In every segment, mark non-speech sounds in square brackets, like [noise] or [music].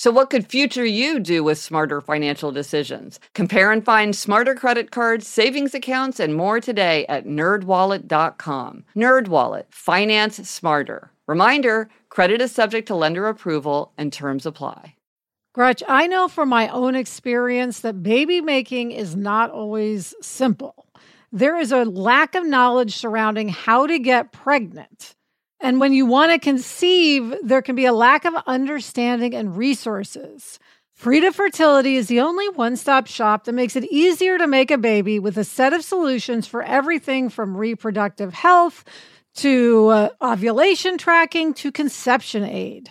So, what could future you do with smarter financial decisions? Compare and find smarter credit cards, savings accounts, and more today at nerdwallet.com. Nerdwallet, finance smarter. Reminder credit is subject to lender approval and terms apply. Gretch, I know from my own experience that baby making is not always simple. There is a lack of knowledge surrounding how to get pregnant. And when you want to conceive, there can be a lack of understanding and resources. Frida Fertility is the only one stop shop that makes it easier to make a baby with a set of solutions for everything from reproductive health to uh, ovulation tracking to conception aid.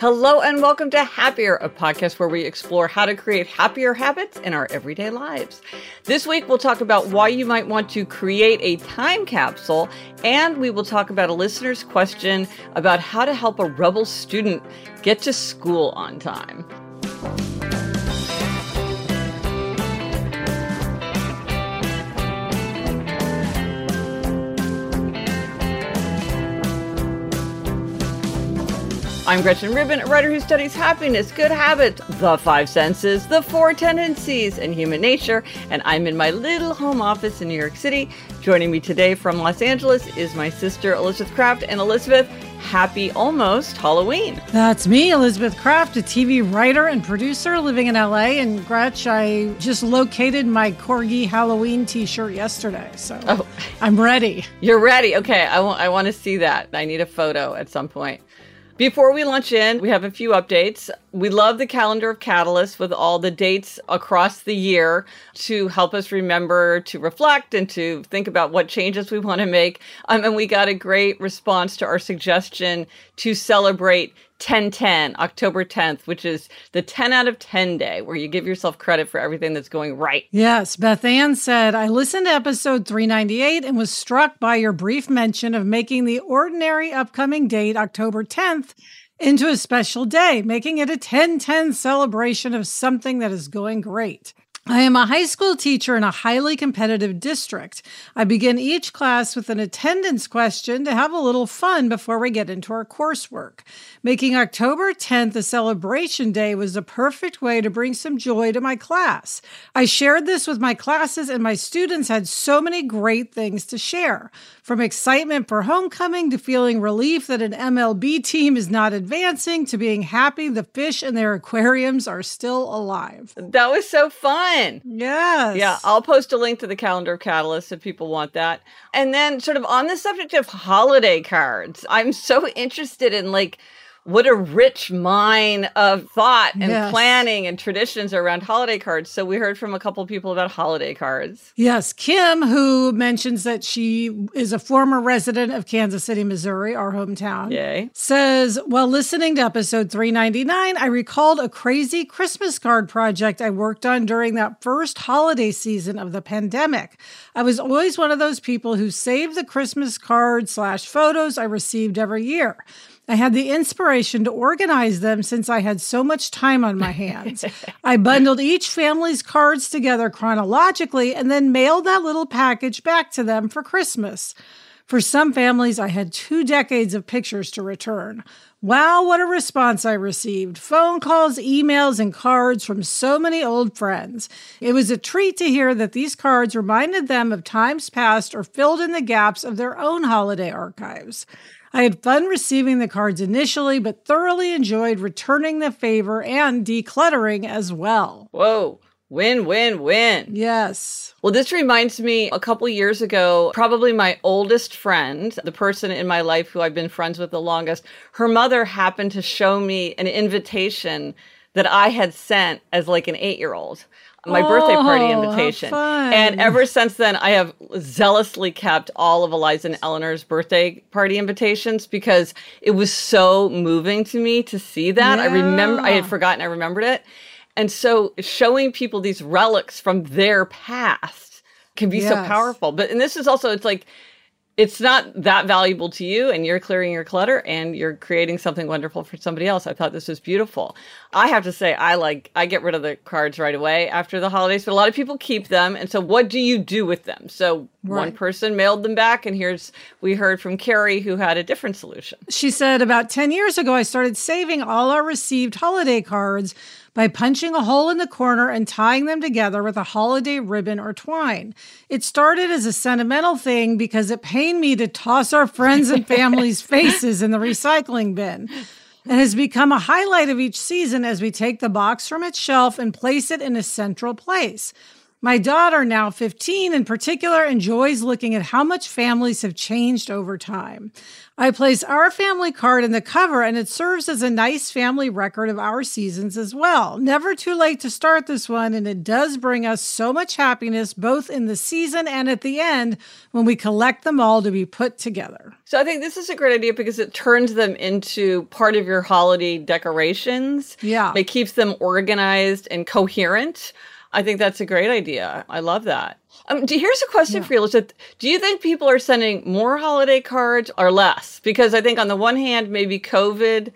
Hello and welcome to Happier, a podcast where we explore how to create happier habits in our everyday lives. This week, we'll talk about why you might want to create a time capsule, and we will talk about a listener's question about how to help a rebel student get to school on time. I'm Gretchen Rubin, a writer who studies happiness, good habits, the five senses, the four tendencies, and human nature. And I'm in my little home office in New York City. Joining me today from Los Angeles is my sister, Elizabeth Craft. And Elizabeth, happy almost Halloween. That's me, Elizabeth Craft, a TV writer and producer living in LA. And Gretch, I just located my Corgi Halloween t shirt yesterday. So oh. I'm ready. You're ready. Okay. I, w- I want to see that. I need a photo at some point. Before we launch in, we have a few updates. We love the calendar of Catalyst with all the dates across the year to help us remember to reflect and to think about what changes we want to make. Um, and we got a great response to our suggestion to celebrate 1010, October 10th, which is the 10 out of 10 day where you give yourself credit for everything that's going right. Yes. Beth Ann said, I listened to episode 398 and was struck by your brief mention of making the ordinary upcoming date, October 10th, into a special day, making it a 1010 celebration of something that is going great. I am a high school teacher in a highly competitive district. I begin each class with an attendance question to have a little fun before we get into our coursework. Making October 10th a celebration day was a perfect way to bring some joy to my class. I shared this with my classes, and my students had so many great things to share. From excitement for homecoming to feeling relief that an MLB team is not advancing to being happy the fish in their aquariums are still alive. That was so fun. Yes. Yeah, I'll post a link to the calendar of Catalyst if people want that. And then, sort of on the subject of holiday cards, I'm so interested in like, what a rich mine of thought and yes. planning and traditions around holiday cards. So we heard from a couple people about holiday cards. Yes, Kim, who mentions that she is a former resident of Kansas City, Missouri, our hometown. Yay. Says, while listening to episode 399, I recalled a crazy Christmas card project I worked on during that first holiday season of the pandemic. I was always one of those people who saved the Christmas card slash photos I received every year. I had the inspiration to organize them since I had so much time on my hands. [laughs] I bundled each family's cards together chronologically and then mailed that little package back to them for Christmas. For some families, I had two decades of pictures to return. Wow, what a response I received. Phone calls, emails, and cards from so many old friends. It was a treat to hear that these cards reminded them of times past or filled in the gaps of their own holiday archives. I had fun receiving the cards initially, but thoroughly enjoyed returning the favor and decluttering as well. Whoa. Win, win, win. Yes. Well, this reminds me a couple years ago, probably my oldest friend, the person in my life who I've been friends with the longest, her mother happened to show me an invitation that I had sent as like an eight year old. My oh, birthday party oh, invitation. And ever since then, I have zealously kept all of Eliza and Eleanor's birthday party invitations because it was so moving to me to see that. Yeah. I remember, I had forgotten I remembered it. And so showing people these relics from their past can be yes. so powerful. But and this is also it's like it's not that valuable to you and you're clearing your clutter and you're creating something wonderful for somebody else. I thought this was beautiful. I have to say I like I get rid of the cards right away after the holidays, but a lot of people keep them. And so what do you do with them? So right. one person mailed them back and here's we heard from Carrie who had a different solution. She said about 10 years ago I started saving all our received holiday cards by punching a hole in the corner and tying them together with a holiday ribbon or twine. It started as a sentimental thing because it pained me to toss our friends and [laughs] family's faces in the recycling bin. It has become a highlight of each season as we take the box from its shelf and place it in a central place. My daughter, now 15 in particular, enjoys looking at how much families have changed over time. I place our family card in the cover and it serves as a nice family record of our seasons as well. Never too late to start this one, and it does bring us so much happiness both in the season and at the end when we collect them all to be put together. So I think this is a great idea because it turns them into part of your holiday decorations. Yeah. It keeps them organized and coherent. I think that's a great idea. I love that. Um, do, here's a question yeah. for you, Elizabeth. Do you think people are sending more holiday cards or less? Because I think on the one hand, maybe COVID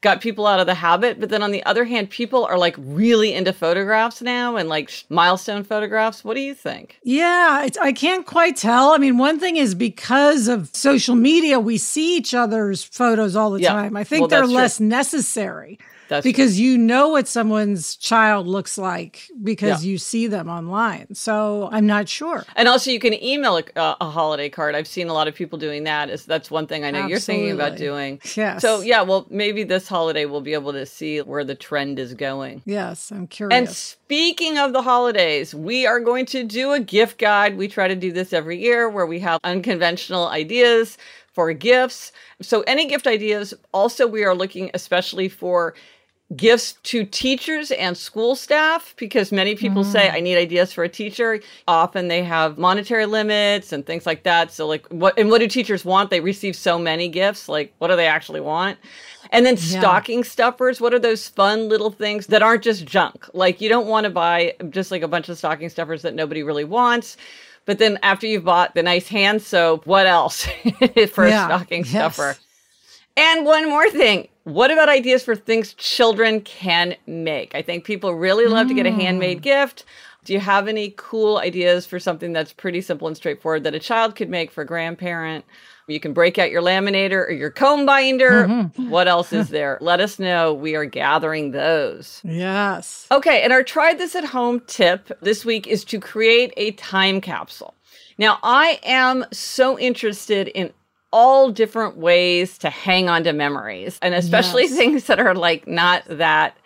got people out of the habit, but then on the other hand, people are like really into photographs now and like milestone photographs. What do you think? Yeah, I can't quite tell. I mean, one thing is because of social media, we see each other's photos all the yeah. time. I think well, they're less true. necessary. That's because true. you know what someone's child looks like because yeah. you see them online. So I'm not sure. And also, you can email a, uh, a, holiday card. I've seen a lot of people doing that. Is that's one thing I know Absolutely. you're thinking about doing. Yes. So yeah, well, maybe this holiday we'll be able to see where the trend is going. Yes, I'm curious. And speaking of the holidays, we are going to do a gift guide. We try to do this every year where we have unconventional ideas for gifts. So any gift ideas. Also, we are looking especially for gifts to teachers and school staff because many people mm. say i need ideas for a teacher. Often they have monetary limits and things like that. So like what and what do teachers want? They receive so many gifts. Like what do they actually want? And then yeah. stocking stuffers. What are those fun little things that aren't just junk? Like you don't want to buy just like a bunch of stocking stuffers that nobody really wants. But then after you've bought the nice hand soap what else [laughs] for yeah. a stocking yes. stuffer? And one more thing what about ideas for things children can make? I think people really love mm. to get a handmade mm. gift. Do you have any cool ideas for something that's pretty simple and straightforward that a child could make for a grandparent? You can break out your laminator or your comb binder. Mm-hmm. What else is [laughs] there? Let us know. We are gathering those. Yes. Okay. And our try this at home tip this week is to create a time capsule. Now, I am so interested in all different ways to hang on to memories and especially yes. things that are like not that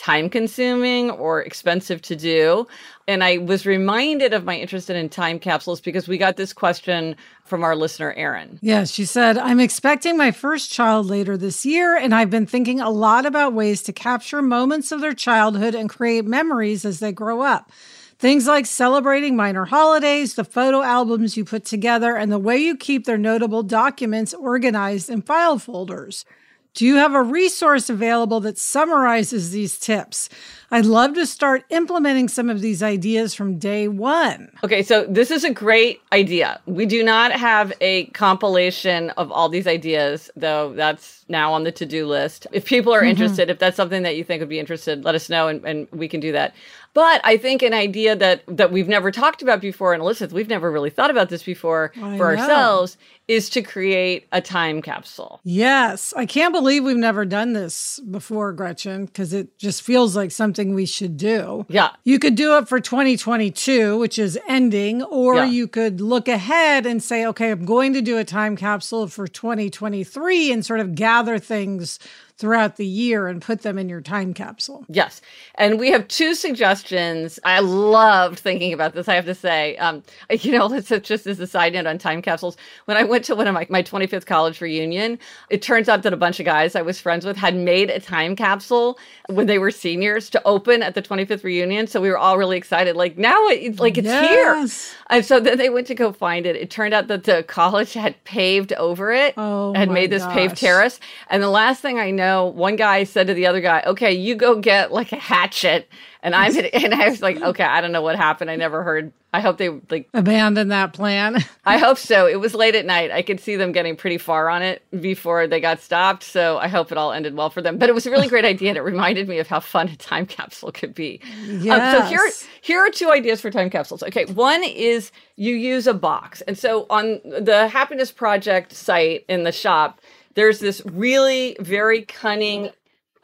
time consuming or expensive to do. And I was reminded of my interest in time capsules because we got this question from our listener, Erin. Yeah, she said, I'm expecting my first child later this year, and I've been thinking a lot about ways to capture moments of their childhood and create memories as they grow up. Things like celebrating minor holidays, the photo albums you put together, and the way you keep their notable documents organized in file folders. Do you have a resource available that summarizes these tips? I'd love to start implementing some of these ideas from day one. Okay, so this is a great idea. We do not have a compilation of all these ideas, though that's now on the to do list. If people are mm-hmm. interested, if that's something that you think would be interested, let us know and, and we can do that. But I think an idea that that we've never talked about before, and Elizabeth, we've never really thought about this before I for know. ourselves, is to create a time capsule. Yes, I can't believe we've never done this before, Gretchen, because it just feels like something we should do. Yeah, you could do it for 2022, which is ending, or yeah. you could look ahead and say, okay, I'm going to do a time capsule for 2023 and sort of gather things throughout the year and put them in your time capsule. Yes. And we have two suggestions. I loved thinking about this, I have to say. Um, [laughs] you know, it's just as a side note on time capsules. When I went to one of my, my 25th college reunion, it turns out that a bunch of guys I was friends with had made a time capsule when they were seniors to open at the 25th reunion. So we were all really excited. Like now, it's like it's yes. here. And so then they went to go find it. It turned out that the college had paved over it, oh, had made this gosh. paved terrace. And the last thing I know, one guy said to the other guy, "Okay, you go get like a hatchet." And I'm and I was like, "Okay, I don't know what happened. I never heard. I hope they like abandon that plan." [laughs] I hope so. It was late at night. I could see them getting pretty far on it before they got stopped. So I hope it all ended well for them. But it was a really great idea, and it reminded me of how fun a time capsule could be. Yes. Um, so here, here are two ideas for time capsules. Okay, one is you use a box, and so on the Happiness Project site in the shop there's this really very cunning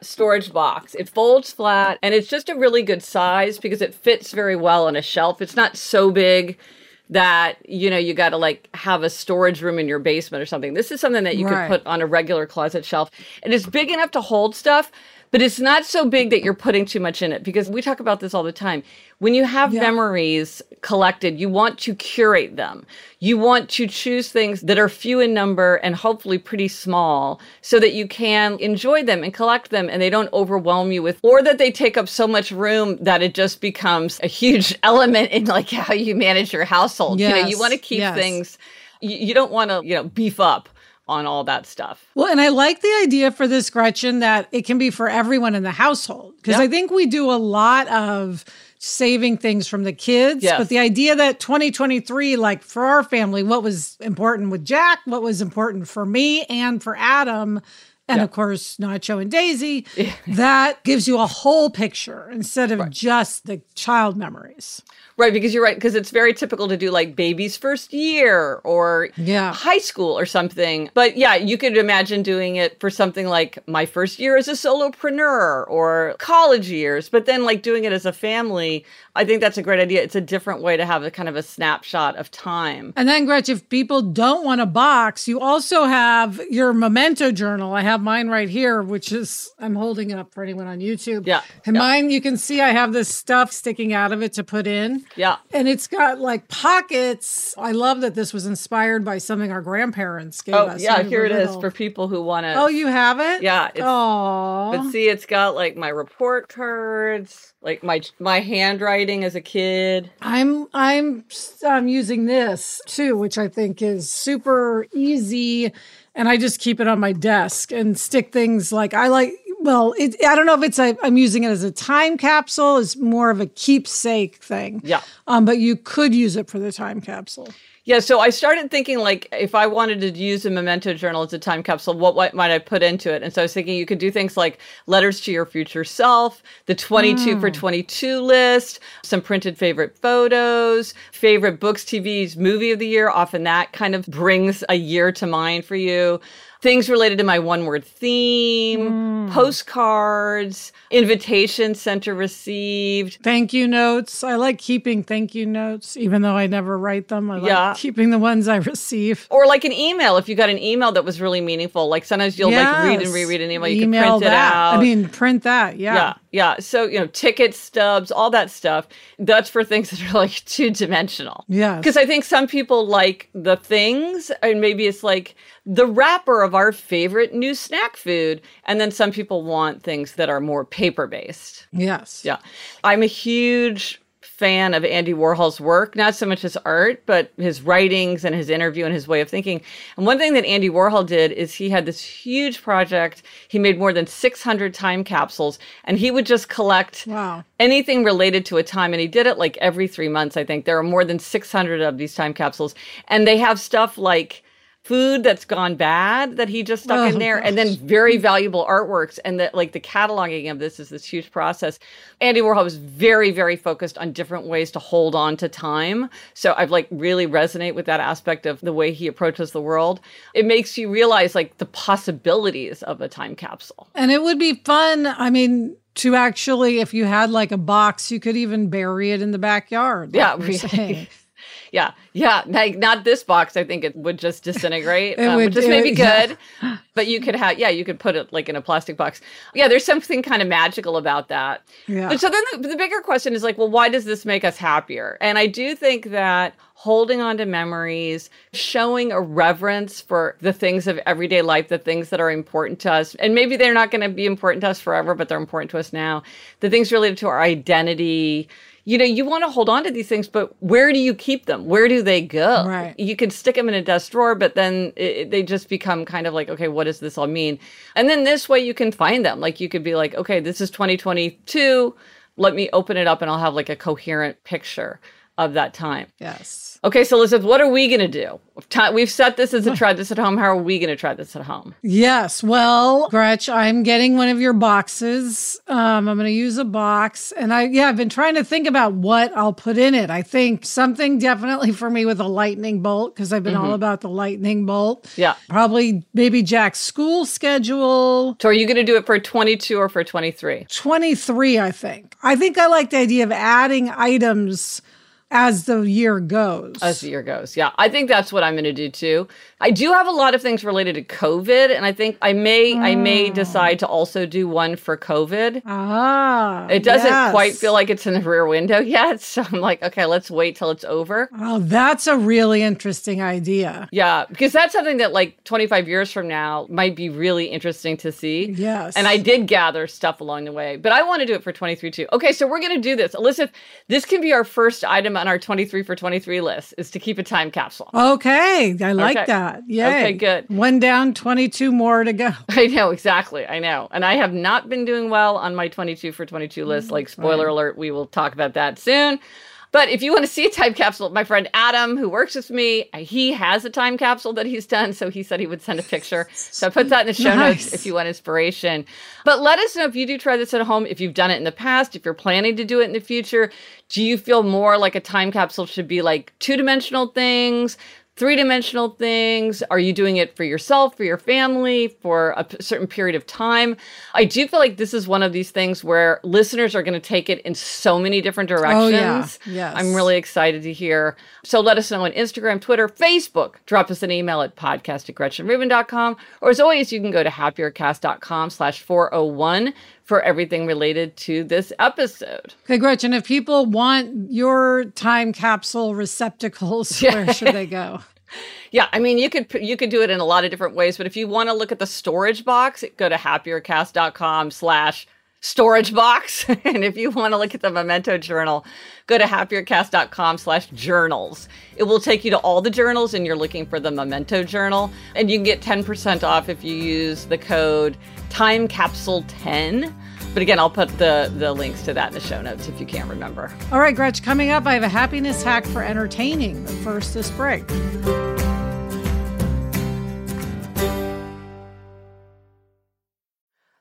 storage box. It folds flat and it's just a really good size because it fits very well on a shelf. It's not so big that you know you got to like have a storage room in your basement or something. This is something that you right. could put on a regular closet shelf. And it's big enough to hold stuff, but it's not so big that you're putting too much in it because we talk about this all the time. When you have yeah. memories collected, you want to curate them. You want to choose things that are few in number and hopefully pretty small so that you can enjoy them and collect them and they don't overwhelm you with, or that they take up so much room that it just becomes a huge [laughs] element in like how you manage your household. Yes. You know, you want to keep yes. things, you, you don't want to, you know, beef up on all that stuff. Well, and I like the idea for this, Gretchen, that it can be for everyone in the household. Because I think we do a lot of saving things from the kids. Yes. But the idea that 2023, like for our family, what was important with Jack, what was important for me and for Adam, and of course Nacho and Daisy, [laughs] that gives you a whole picture instead of right. just the child memories. Right, because you're right, because it's very typical to do like baby's first year or yeah. high school or something. But yeah, you could imagine doing it for something like my first year as a solopreneur or college years, but then like doing it as a family. I think that's a great idea. It's a different way to have a kind of a snapshot of time. And then, Gretch, if people don't want a box, you also have your memento journal. I have mine right here, which is, I'm holding it up for anyone on YouTube. Yeah. And yeah. mine, you can see I have this stuff sticking out of it to put in. Yeah. And it's got like pockets. I love that this was inspired by something our grandparents gave oh, us. yeah, here it little. is for people who want to. Oh, you have it? Yeah. Oh. But see, it's got like my report cards, like my my handwriting as a kid. I'm I'm I'm using this too, which I think is super easy and I just keep it on my desk and stick things like I like well, it, I don't know if it's a, I'm using it as a time capsule. It's more of a keepsake thing. Yeah. Um, but you could use it for the time capsule. Yeah, so I started thinking like if I wanted to use a memento journal as a time capsule, what, what might I put into it? And so I was thinking you could do things like letters to your future self, the 22 mm. for 22 list, some printed favorite photos, favorite books, TVs, movie of the year. Often that kind of brings a year to mind for you things related to my one word theme, mm. postcards, invitation sent or received. Thank you notes. I like keeping thank you notes, even though I never write them. I yeah. like keeping the ones I receive. Or like an email, if you got an email that was really meaningful. Like sometimes you'll yes. like read and reread an email, you email can print that. it out. I mean, print that. Yeah. Yeah. Yeah. So, you know, ticket stubs, all that stuff. That's for things [laughs] that are like two dimensional. Yeah. Because I think some people like the things, and maybe it's like the wrapper of our favorite new snack food. And then some people want things that are more paper based. Yes. Yeah. I'm a huge fan of Andy Warhol's work, not so much his art, but his writings and his interview and his way of thinking. And one thing that Andy Warhol did is he had this huge project. He made more than 600 time capsules and he would just collect wow. anything related to a time. And he did it like every three months, I think. There are more than 600 of these time capsules. And they have stuff like food that's gone bad that he just stuck oh, in there gosh. and then very valuable artworks and that like the cataloging of this is this huge process. Andy warhol was very very focused on different ways to hold on to time. So i've like really resonate with that aspect of the way he approaches the world. It makes you realize like the possibilities of a time capsule. And it would be fun i mean to actually if you had like a box you could even bury it in the backyard like yeah [laughs] Yeah, yeah. Like not this box. I think it would just disintegrate, [laughs] um, would- which is it maybe would- yeah. good. But you could have, yeah, you could put it like in a plastic box. Yeah, there's something kind of magical about that. Yeah. But so then the, the bigger question is like, well, why does this make us happier? And I do think that holding on to memories, showing a reverence for the things of everyday life, the things that are important to us, and maybe they're not going to be important to us forever, but they're important to us now. The things related to our identity. You know, you want to hold on to these things, but where do you keep them? Where do they go? Right. You can stick them in a desk drawer, but then it, they just become kind of like, okay, what does this all mean? And then this way you can find them. Like you could be like, okay, this is 2022. Let me open it up and I'll have like a coherent picture of that time. Yes. Okay, so Elizabeth, what are we going to do? We've set this as a [laughs] try this at home. How are we going to try this at home? Yes. Well, Gretch, I'm getting one of your boxes. Um, I'm going to use a box. And I, yeah, I've been trying to think about what I'll put in it. I think something definitely for me with a lightning bolt, because I've been all about the lightning bolt. Yeah. Probably maybe Jack's school schedule. So are you going to do it for 22 or for 23? 23, I think. I think I like the idea of adding items as the year goes. as the year goes. Yeah, I think that's what I'm going to do too. I do have a lot of things related to COVID, and I think I may I may decide to also do one for COVID. ah. It doesn't yes. quite feel like it's in the rear window [laughs] yet, so I'm like, okay, let's wait till it's over. Oh, that's a really interesting idea. Yeah, because that's something that like 25 years from now might be really interesting to see. Yes. And I did gather stuff along the way, but I want to do it for 23 too. Okay, so we're going to do this. Elizabeth, this can be our first item on our 23 for 23 list is to keep a time capsule. Okay, I like Okay. that. Yeah. Okay, good. One down, 22 more to go. [laughs] I know, exactly. I know. And I have not been doing well on my 22 for 22 list. Mm, like, spoiler alert, we will talk about that soon. But if you want to see a time capsule, my friend Adam, who works with me, he has a time capsule that he's done. So he said he would send a picture. So I put that in the show Nice. notes if you want inspiration. But let us know if you do try this at home, if you've done it in the past, if you're planning to do it in the future. Do you feel more like a time capsule should be like two dimensional things? Three dimensional things? Are you doing it for yourself, for your family, for a p- certain period of time? I do feel like this is one of these things where listeners are going to take it in so many different directions. Oh, yeah. Yes. I'm really excited to hear. So let us know on Instagram, Twitter, Facebook. Drop us an email at podcast at gretchenrubin.com. Or as always, you can go to happiercast.com slash 401 for everything related to this episode. Okay, Gretchen, if people want your time capsule receptacles, [laughs] where should they go? [laughs] Yeah, I mean, you could you could do it in a lot of different ways, but if you want to look at the storage box, go to happiercast.com slash storage box. [laughs] and if you want to look at the memento journal, go to happiercast.com slash journals. It will take you to all the journals and you're looking for the memento journal. And you can get 10% off if you use the code time capsule 10. But again, I'll put the, the links to that in the show notes if you can't remember. All right, Gretch, coming up, I have a happiness hack for entertaining. But first, this break.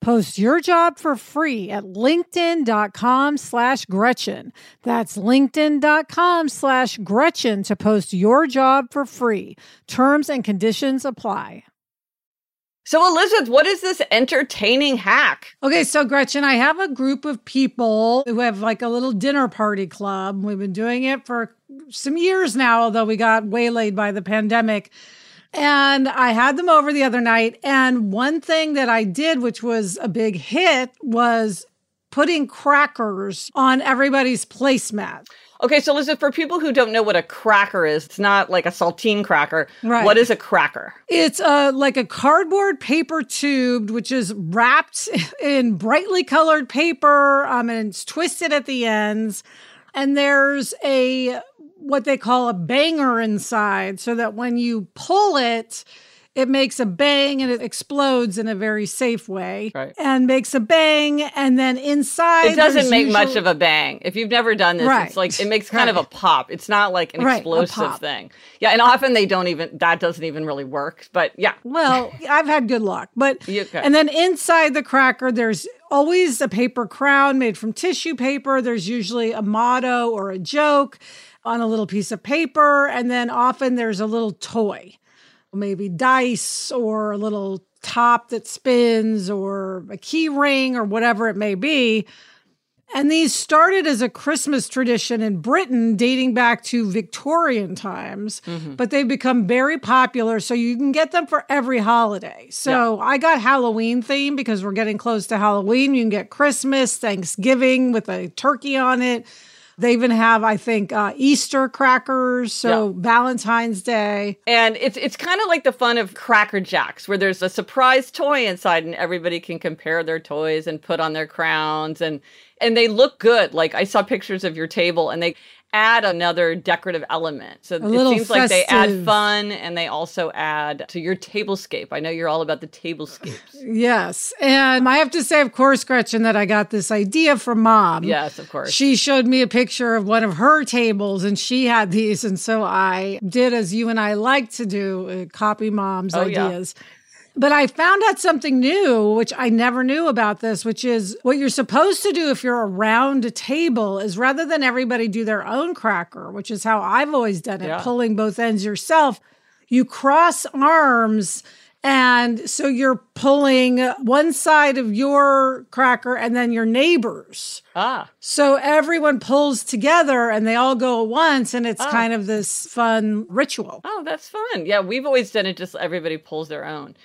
Post your job for free at linkedin.com slash Gretchen. That's linkedin.com slash Gretchen to post your job for free. Terms and conditions apply. So, Elizabeth, what is this entertaining hack? Okay, so Gretchen, I have a group of people who have like a little dinner party club. We've been doing it for some years now, although we got waylaid by the pandemic. And I had them over the other night. And one thing that I did, which was a big hit, was putting crackers on everybody's placemat. Okay, so Elizabeth, for people who don't know what a cracker is, it's not like a saltine cracker. Right. What is a cracker? It's a, like a cardboard paper tube, which is wrapped [laughs] in brightly colored paper um, and it's twisted at the ends. And there's a what they call a banger inside so that when you pull it, it makes a bang and it explodes in a very safe way right. and makes a bang and then inside it doesn't make usually... much of a bang if you've never done this right. it's like it makes kind right. of a pop it's not like an explosive thing yeah and often they don't even that doesn't even really work but yeah well [laughs] i've had good luck but okay. and then inside the cracker there's always a paper crown made from tissue paper there's usually a motto or a joke on a little piece of paper. And then often there's a little toy, maybe dice or a little top that spins or a key ring or whatever it may be. And these started as a Christmas tradition in Britain dating back to Victorian times, mm-hmm. but they've become very popular. So you can get them for every holiday. So yeah. I got Halloween theme because we're getting close to Halloween. You can get Christmas, Thanksgiving with a turkey on it. They even have, I think, uh, Easter crackers, so yeah. Valentine's Day, and it's it's kind of like the fun of Cracker Jacks, where there's a surprise toy inside, and everybody can compare their toys and put on their crowns, and and they look good. Like I saw pictures of your table, and they add another decorative element. So a it seems festive. like they add fun and they also add to your tablescape. I know you're all about the tablescapes. yes. And I have to say, of course, Gretchen, that I got this idea from mom. Yes, of course. She showed me a picture of one of her tables and she had these. And so I did as you and I like to do, uh, copy mom's oh, ideas. Yeah. But I found out something new, which I never knew about this, which is what you're supposed to do if you're around a table is rather than everybody do their own cracker, which is how I've always done it, yeah. pulling both ends yourself, you cross arms. And so you're pulling one side of your cracker and then your neighbors. Ah. So everyone pulls together and they all go at once. And it's ah. kind of this fun ritual. Oh, that's fun. Yeah, we've always done it just everybody pulls their own.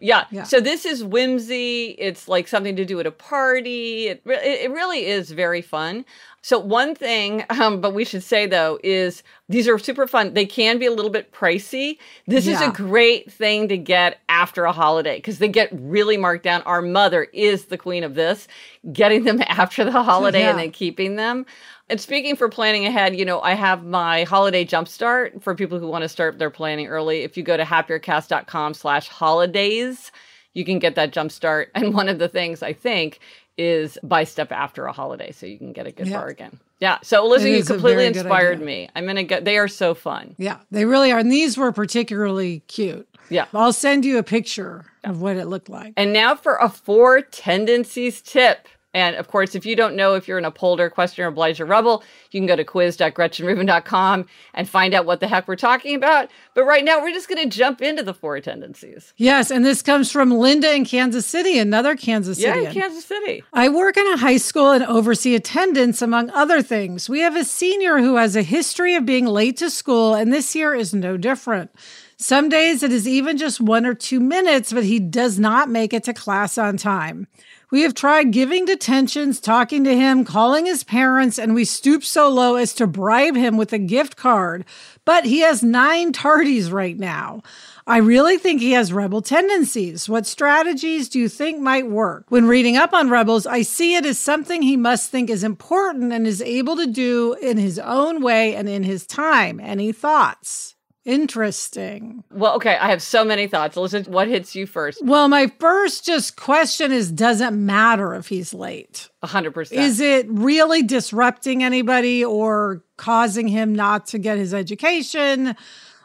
Yeah. yeah. So this is whimsy. It's like something to do at a party. It, it really is very fun. So one thing, [laughs] um, but we should say though, is these are super fun. They can be a little bit pricey. This yeah. is a great thing to get after a holiday because they get really marked down. Our mother is the queen of this, getting them [laughs] after the holiday yeah. and then keeping them. And speaking for planning ahead, you know, I have my holiday jumpstart for people who want to start their planning early. If you go to happiercast.com slash holidays, you can get that jumpstart. [laughs] And one of the things I think is buy stuff after a holiday so you can get a good yeah. bargain. Yeah. So Elizabeth, you completely inspired me. I'm gonna go they are so fun. Yeah, they really are. And these were particularly cute. Yeah. I'll send you a picture yeah. of what it looked like. And now for a four tendencies tip. And of course, if you don't know if you're an upholder, questioner, obliger, rebel, you can go to quiz.gretchenrubin.com and find out what the heck we're talking about. But right now, we're just going to jump into the four tendencies. Yes. And this comes from Linda in Kansas City, another Kansas City. Yeah, Kansas City. I work in a high school and oversee attendance, among other things. We have a senior who has a history of being late to school, and this year is no different. Some days it is even just one or two minutes, but he does not make it to class on time. We have tried giving detentions, talking to him, calling his parents, and we stoop so low as to bribe him with a gift card. But he has nine tardies right now. I really think he has rebel tendencies. What strategies do you think might work? When reading up on rebels, I see it as something he must think is important and is able to do in his own way and in his time. Any thoughts? Interesting. Well, okay, I have so many thoughts. Listen, what hits you first? Well, my first just question is does it matter if he's late? 100%. Is it really disrupting anybody or causing him not to get his education?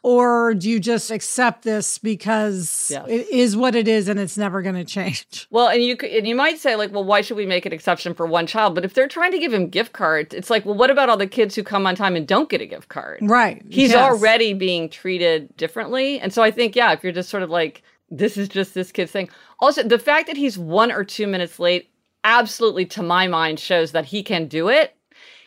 Or do you just accept this because yes. it is what it is and it's never going to change? [laughs] Well, and you and you might say like, well, why should we make an exception for one child? But if they're trying to give him gift cards, it's like, well, what about all the kids who come on time and don't get a gift card? Right. He's yes. already being treated differently, and so I think yeah, if you're just sort of like, this is just this kid's thing. Also, the fact that he's one or two minutes late absolutely to my mind shows that he can do it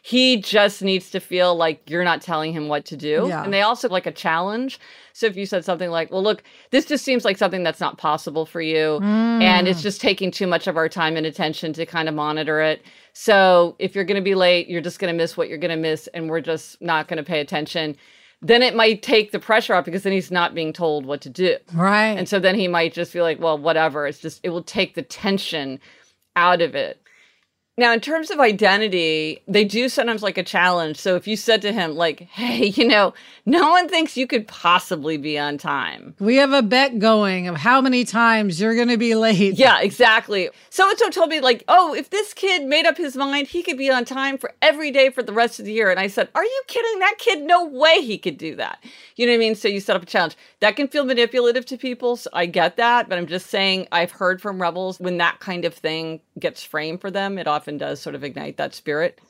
he just needs to feel like you're not telling him what to do. Yeah. And they also like a challenge. So if you said something like, well, look, this just seems like something that's not possible for you. Mm. And it's just taking too much of our time and attention to kind of monitor it. So if you're going to be late, you're just going to miss what you're going to miss. And we're just not going to pay attention. Then it might take the pressure off because then he's not being told what to do. Right. And so then he might just feel like, well, whatever. It's just, it will take the tension out of it. Now, in terms of identity, they do sometimes like a challenge. So if you said to him, like, hey, [laughs] you know, no one thinks you could possibly be on time. We have a bet going of how many times you're going to be late. Yeah, exactly. So and so told me, like, oh, if this kid made up his mind, he could be on time for every day for the rest of the year. And I said, are you kidding? That kid, no way he could do that. You know what I mean? So you set up a challenge. That can feel manipulative to people. So I get that. But I'm just saying, I've heard from rebels when that kind of thing gets framed for them, it often often does sort of ignite that spirit.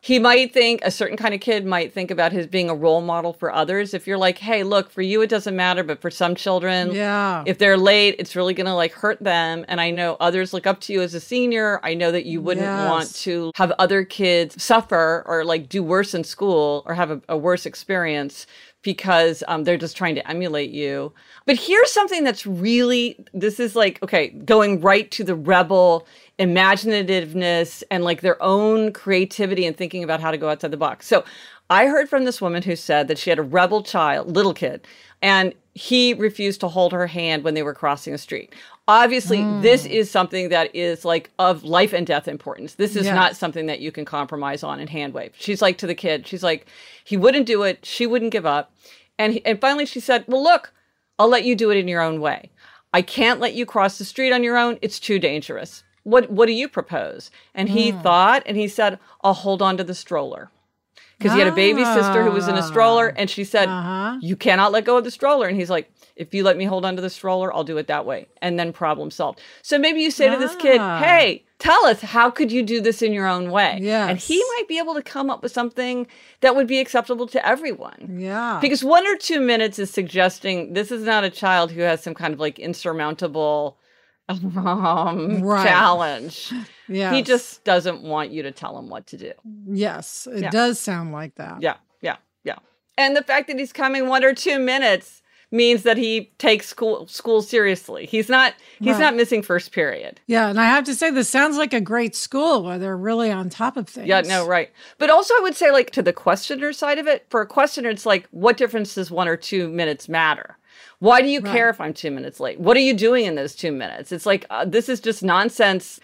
He might think a certain kind of kid might think about his being a role model for others. If you're like, hey, look, for you it doesn't matter, but for some children, yeah. if they're late, it's really gonna like hurt them. And I know others look up to you as a senior. I know that you wouldn't yes. want to have other kids suffer or like do worse in school or have a, a worse experience because um, they're just trying to emulate you. But here's something that's really this is like okay, going right to the rebel imaginativeness and like their own creativity and thinking about how to go outside the box. So I heard from this woman who said that she had a rebel child, little kid, and he refused to hold her hand when they were crossing a street. Obviously, mm. this is something that is like of life and death importance. This is yes. not something that you can compromise on and hand wave. She's like to the kid, she's like, he wouldn't do it. She wouldn't give up. And, he, and finally she said, well, look, I'll let you do it in your own way. I can't let you cross the street on your own. It's too dangerous what what do you propose and he mm. thought and he said i'll hold on to the stroller because ah. he had a baby sister who was in a stroller and she said uh-huh. you cannot let go of the stroller and he's like if you let me hold on to the stroller i'll do it that way and then problem solved so maybe you say ah. to this kid ah. hey tell us how could you do this in your own way yes. and he might be able to come up with something that would be acceptable to everyone yeah because one or two minutes is suggesting this is not a child who has some kind of like insurmountable um, right. challenge. Yeah. He just doesn't want you to tell him what to do. Yes, it yeah. does sound like that. Yeah, yeah, yeah. And the fact that he's coming one or two minutes means that he takes school school seriously. He's not he's right. not missing first period. Yeah, and I have to say this sounds like a great school where they're really on top of things. Yeah, no, right. But also I would say like to the questioner side of it, for a questioner it's like what difference does one or two minutes matter? Why do you right. care if I'm two minutes late? What are you doing in those two minutes? It's like, uh, this is just nonsense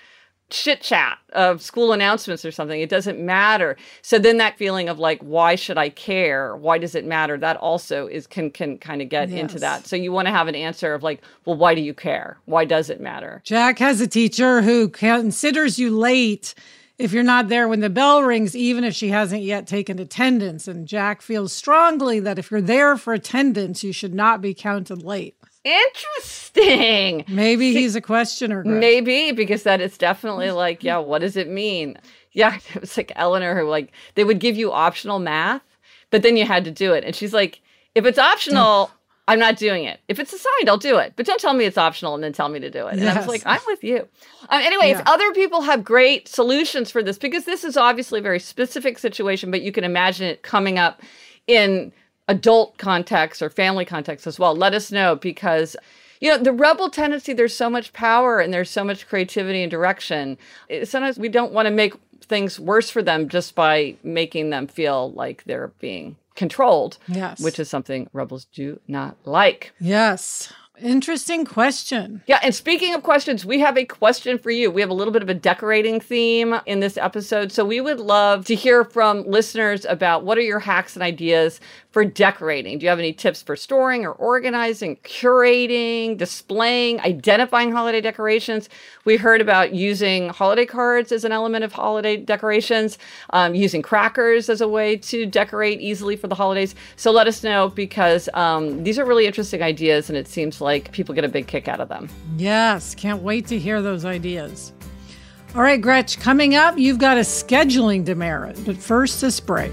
chit chat of school announcements or something. It doesn't matter. So then that feeling of like, why should I care? Why does it matter? That also is can can kind of get yes. into that. So you want to have an answer of like, well, why do you care? Why does it matter? Jack has a teacher who considers you late if you're not there when the bell rings, even if she hasn't yet taken attendance. And Jack feels strongly that if you're there for attendance, you should not be counted late. Interesting. Maybe he's a questioner. Gretch. Maybe because that is definitely like, yeah, what does it mean? Yeah, [laughs] it was like Eleanor who like they would give you optional math, but then you had to do it. And she's like, if it's optional, I'm not doing it. If it's assigned, I'll do it. But don't tell me it's optional and then tell me to do it. And yes. I was like, I'm with you. Um, anyway, yeah. if other people have great solutions for this, because this is obviously a very specific situation, but you can imagine it coming up in adult context or family context as well, let us know because You know, the rebel tendency, there's so much power and there's so much creativity and direction. Sometimes we don't want to make things worse for them just by making them feel like they're being controlled. Yes. Which is something rebels do not like. Yes. Interesting question. Yeah, and speaking of questions, we have a question for you. We have a little bit of a decorating theme in this episode. So we would love to hear from listeners about what are your hacks and ideas for decorating? Do you have any tips for storing or organizing, curating, displaying, identifying holiday decorations? We heard about using holiday cards as an element of holiday decorations, um, using crackers as a way to decorate easily for the holidays. So let us know because um, these are really interesting ideas and it seems like people get a big kick out of them. Yes, can't wait to hear those ideas. All right, Gretch, coming up, you've got a scheduling demerit, but first, this break.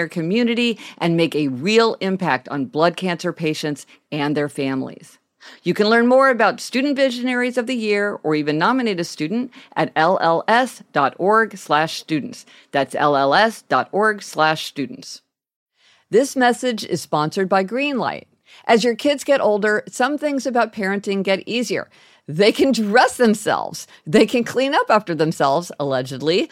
their community and make a real impact on blood cancer patients and their families. You can learn more about Student Visionaries of the Year or even nominate a student at lls.org/students. That's lls.org/students. This message is sponsored by Greenlight. As your kids get older, some things about parenting get easier. They can dress themselves. They can clean up after themselves, allegedly.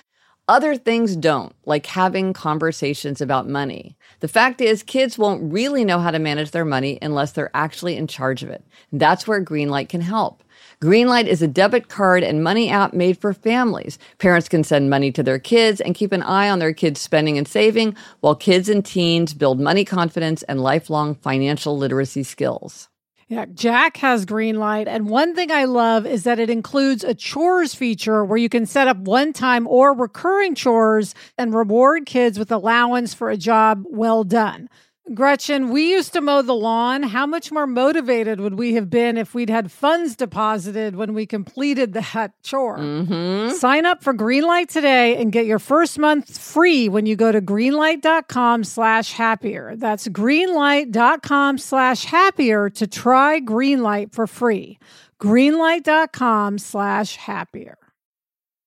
Other things don't, like having conversations about money. The fact is, kids won't really know how to manage their money unless they're actually in charge of it. That's where Greenlight can help. Greenlight is a debit card and money app made for families. Parents can send money to their kids and keep an eye on their kids' spending and saving, while kids and teens build money confidence and lifelong financial literacy skills. Yeah, Jack has Greenlight. And one thing I love is that it includes a chores feature where you can set up one time or recurring chores and reward kids with allowance for a job well done. Gretchen, we used to mow the lawn. How much more motivated would we have been if we'd had funds deposited when we completed that chore? Mm-hmm. Sign up for Greenlight today and get your first month free when you go to greenlight.com slash happier. That's greenlight.com slash happier to try Greenlight for free. Greenlight.com slash happier.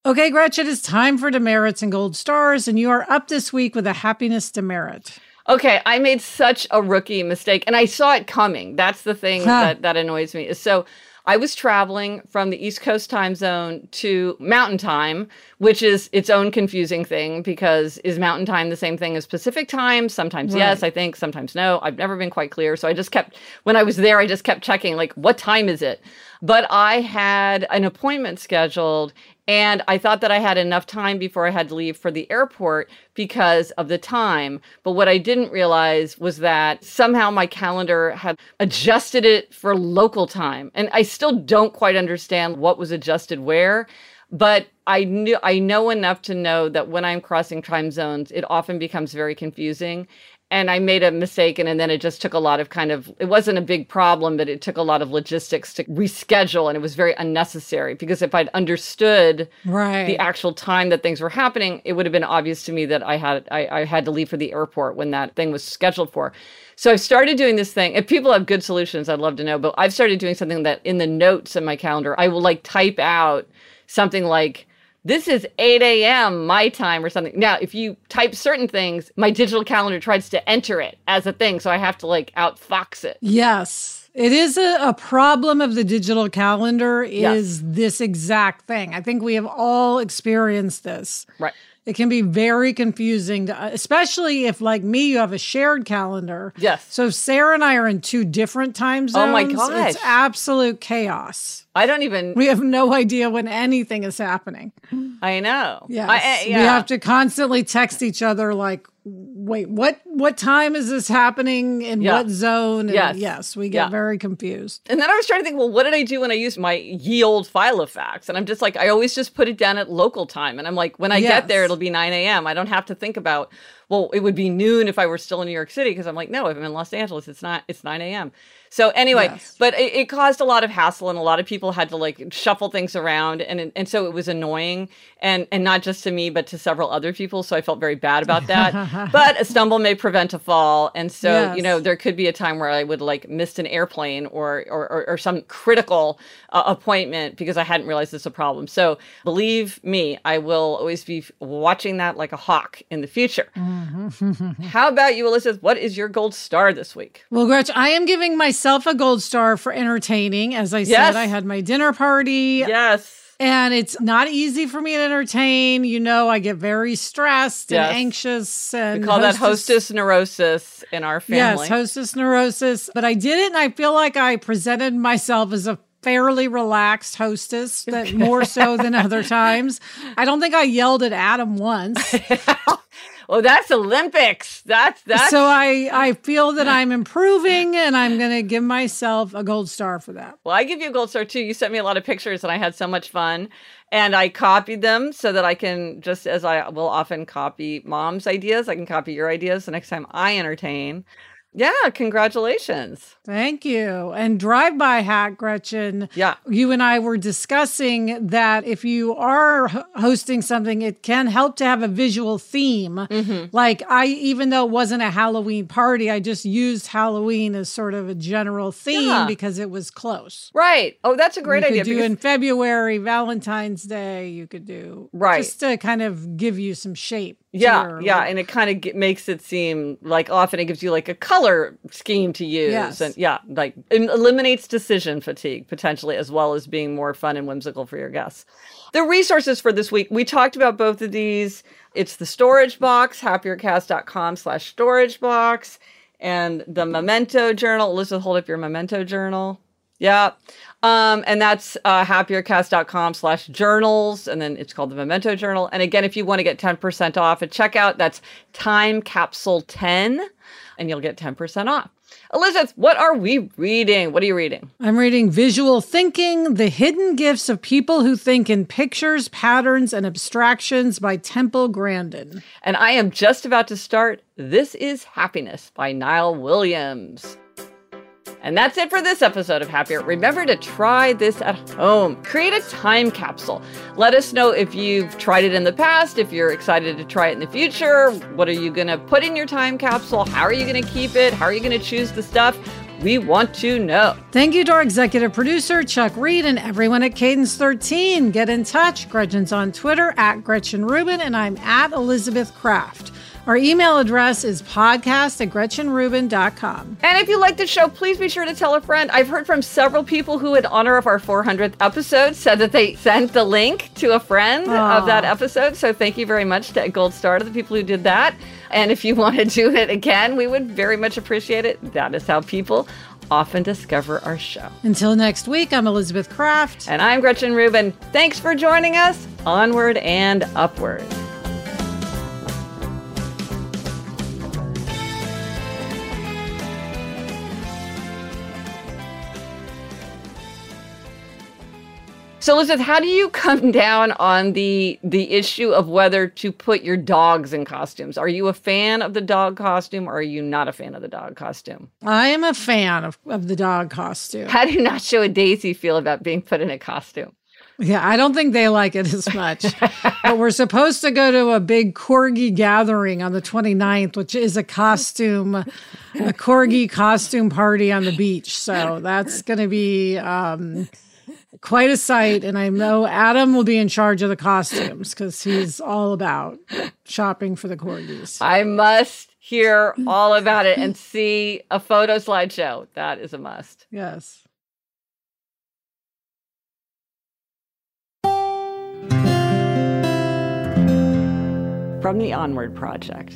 Okay, Gretchen, it's time for demerits and gold stars, and you are up this week with a happiness demerit. Okay, I made such a rookie mistake and I saw it coming. That's the thing huh. that, that annoys me. So I was traveling from the East Coast time zone to Mountain Time, which is its own confusing thing because is Mountain Time the same thing as Pacific Time? Sometimes right. yes, I think, sometimes no. I've never been quite clear. So I just kept, when I was there, I just kept checking, like, what time is it? But I had an appointment scheduled and I thought that I had enough time before I had to leave for the airport because of the time. But what I didn't realize was that somehow my calendar had adjusted it for local time. And I still don't quite understand what was adjusted where. But I knew I know enough to know that when I'm crossing time zones, it often becomes very confusing and I made a mistake and, and then it just took a lot of kind of it wasn't a big problem, but it took a lot of logistics to reschedule and it was very unnecessary because if I'd understood right. the actual time that things were happening, it would have been obvious to me that I had I, I had to leave for the airport when that thing was scheduled for. So I started doing this thing. If people have good solutions, I'd love to know. But I've started doing something that in the notes in my calendar, I will like type out something like this is 8 a.m. my time or something. Now, if you type certain things, my digital calendar tries to enter it as a thing. So I have to like outfox it. Yes. It is a, a problem of the digital calendar is yes. this exact thing. I think we have all experienced this. Right. it can be very confusing, to, especially if, like me, you have a shared calendar. Yes. So Sarah and I are in two different time zones. Oh my gosh. It's absolute chaos. I don't even. We have no idea when anything is happening. I know. Yes. I, eh, I- yeah. We have to constantly text each other like, wait, what what time is this happening in Yeah. what zone? And Yes. yes, we get Yeah. very confused. And then I was trying to think, well, what did I do when I used my ye old file of facts? And I'm just like, I always just put it down at local time. And I'm like, when I get there, it'll be 9 a.m. I don't have to think about, well, it would be noon if I were still in New York City. Because I'm like, no, I'm in Los Angeles, it's not, it's 9 a.m. So anyway, Yes. but it, it caused a lot of hassle and a lot of people had to like shuffle things around. And, and so it was annoying and, and not just to me, but to several other people. So I felt very bad about that. [laughs] but a stumble may prevent a fall. And so, you know, there could be a time where I would like missed an airplane or or, or, or some critical uh, appointment because I hadn't realized this was a problem. So believe me, I will always be watching that like a hawk in the future. Mm-hmm. [laughs] How about you, Elizabeth? What is your gold star this week? Well, Gretchen, I am giving myself a gold star for entertaining. As I Yes. said, I had my dinner party. Yes. And it's not easy for me to entertain. You know, I get very stressed Yes. and anxious. And We call that hostess neurosis in our family. Yes, hostess neurosis. But I did it, and I feel like I presented myself as a fairly relaxed hostess, that more so than other [laughs] times. I don't think I yelled at Adam once. [laughs] oh, that's Olympics. That's that's so I, I feel that I'm improving, and I'm going to give myself a gold star for that. Well, I give you a gold star too. You sent me a lot of pictures and I had so much fun. And I copied them so that I can, just as I will often copy mom's ideas, I can copy your ideas the next time I entertain. Yeah, congratulations. Thank you. And drive by hack, Gretchen. Yeah. You and I were discussing that if you are hosting something, it can help to have a visual theme. Mm-hmm. Like, I, even though it wasn't a Halloween party, I just used Halloween as sort of a general theme Yeah. because it was close. Right. Oh, that's a great you idea. could do in February, Valentine's Day, you could do. Right. Just to kind of give you some shape. Yeah, your- yeah, and it kind of ge- makes it seem like often it gives you like a color scheme to use, Yes. and yeah, like it eliminates decision fatigue potentially, as well as being more fun and whimsical for your guests. The resources for this week, we talked about both of these. It's the storage box, happiercast.com slash storage box, and the memento journal. Elizabeth, hold up your memento journal. Yeah. Um, and that's uh, happiercast.com slash journals. And then it's called the Memento Journal. And again, if you want to get 10% off at checkout, that's time capsule 10 and you'll get 10% off. Elizabeth, what are we reading? What are you reading? I'm reading Visual Thinking The Hidden Gifts of People Who Think in Pictures, Patterns, and Abstractions by Temple Grandin. And I am just about to start This is Happiness by Niall Williams. And that's it for this episode of Happier. Remember to try this at home. Create a time capsule. Let us know if you've tried it in the past, if you're excited to try it in the future. What are you going to put in your time capsule? How are you going to keep it? How are you going to choose the stuff? We want to know. Thank you to our executive producer, Chuck Reed, and everyone at Cadence 13. Get in touch. Gretchen's on Twitter at Gretchen Rubin, and I'm at Elizabeth Craft. Our email address is podcast at gretchenrubin.com. And if you like the show, please be sure to tell a friend. I've heard from several people who, in honor of our 400th episode, said that they sent the link to a friend of that ah. episode. So thank you very much to Gold Star to the people who did that. And if you [laughs] want to do it again, we would very much appreciate it. That is how people often discover our show. Until next week, I'm Elizabeth Craft. And I'm Gretchen Rubin. Thanks for joining us. Onward and upward. So, Elizabeth, how do you [laughs] come down on the the issue of whether to put your dogs in costumes? Are you a fan of the dog costume, or are you not a fan of the dog costume? I am a fan of, of the dog costume. How do not show a Daisy feel about being put in a costume? Yeah, I don't think they like it as much. [laughs] but we're supposed to go to a big corgi gathering on the 29th, which is a costume, a corgi costume party on the beach. So that's going to be um, quite a sight. And I know Adam will be in charge of the costumes because he's all about shopping for the corgis. I must hear all about it and see a photo slideshow. That is a must. Yes. from the Onward Project.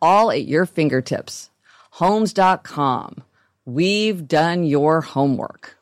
all at your fingertips. Homes.com. We've done your homework.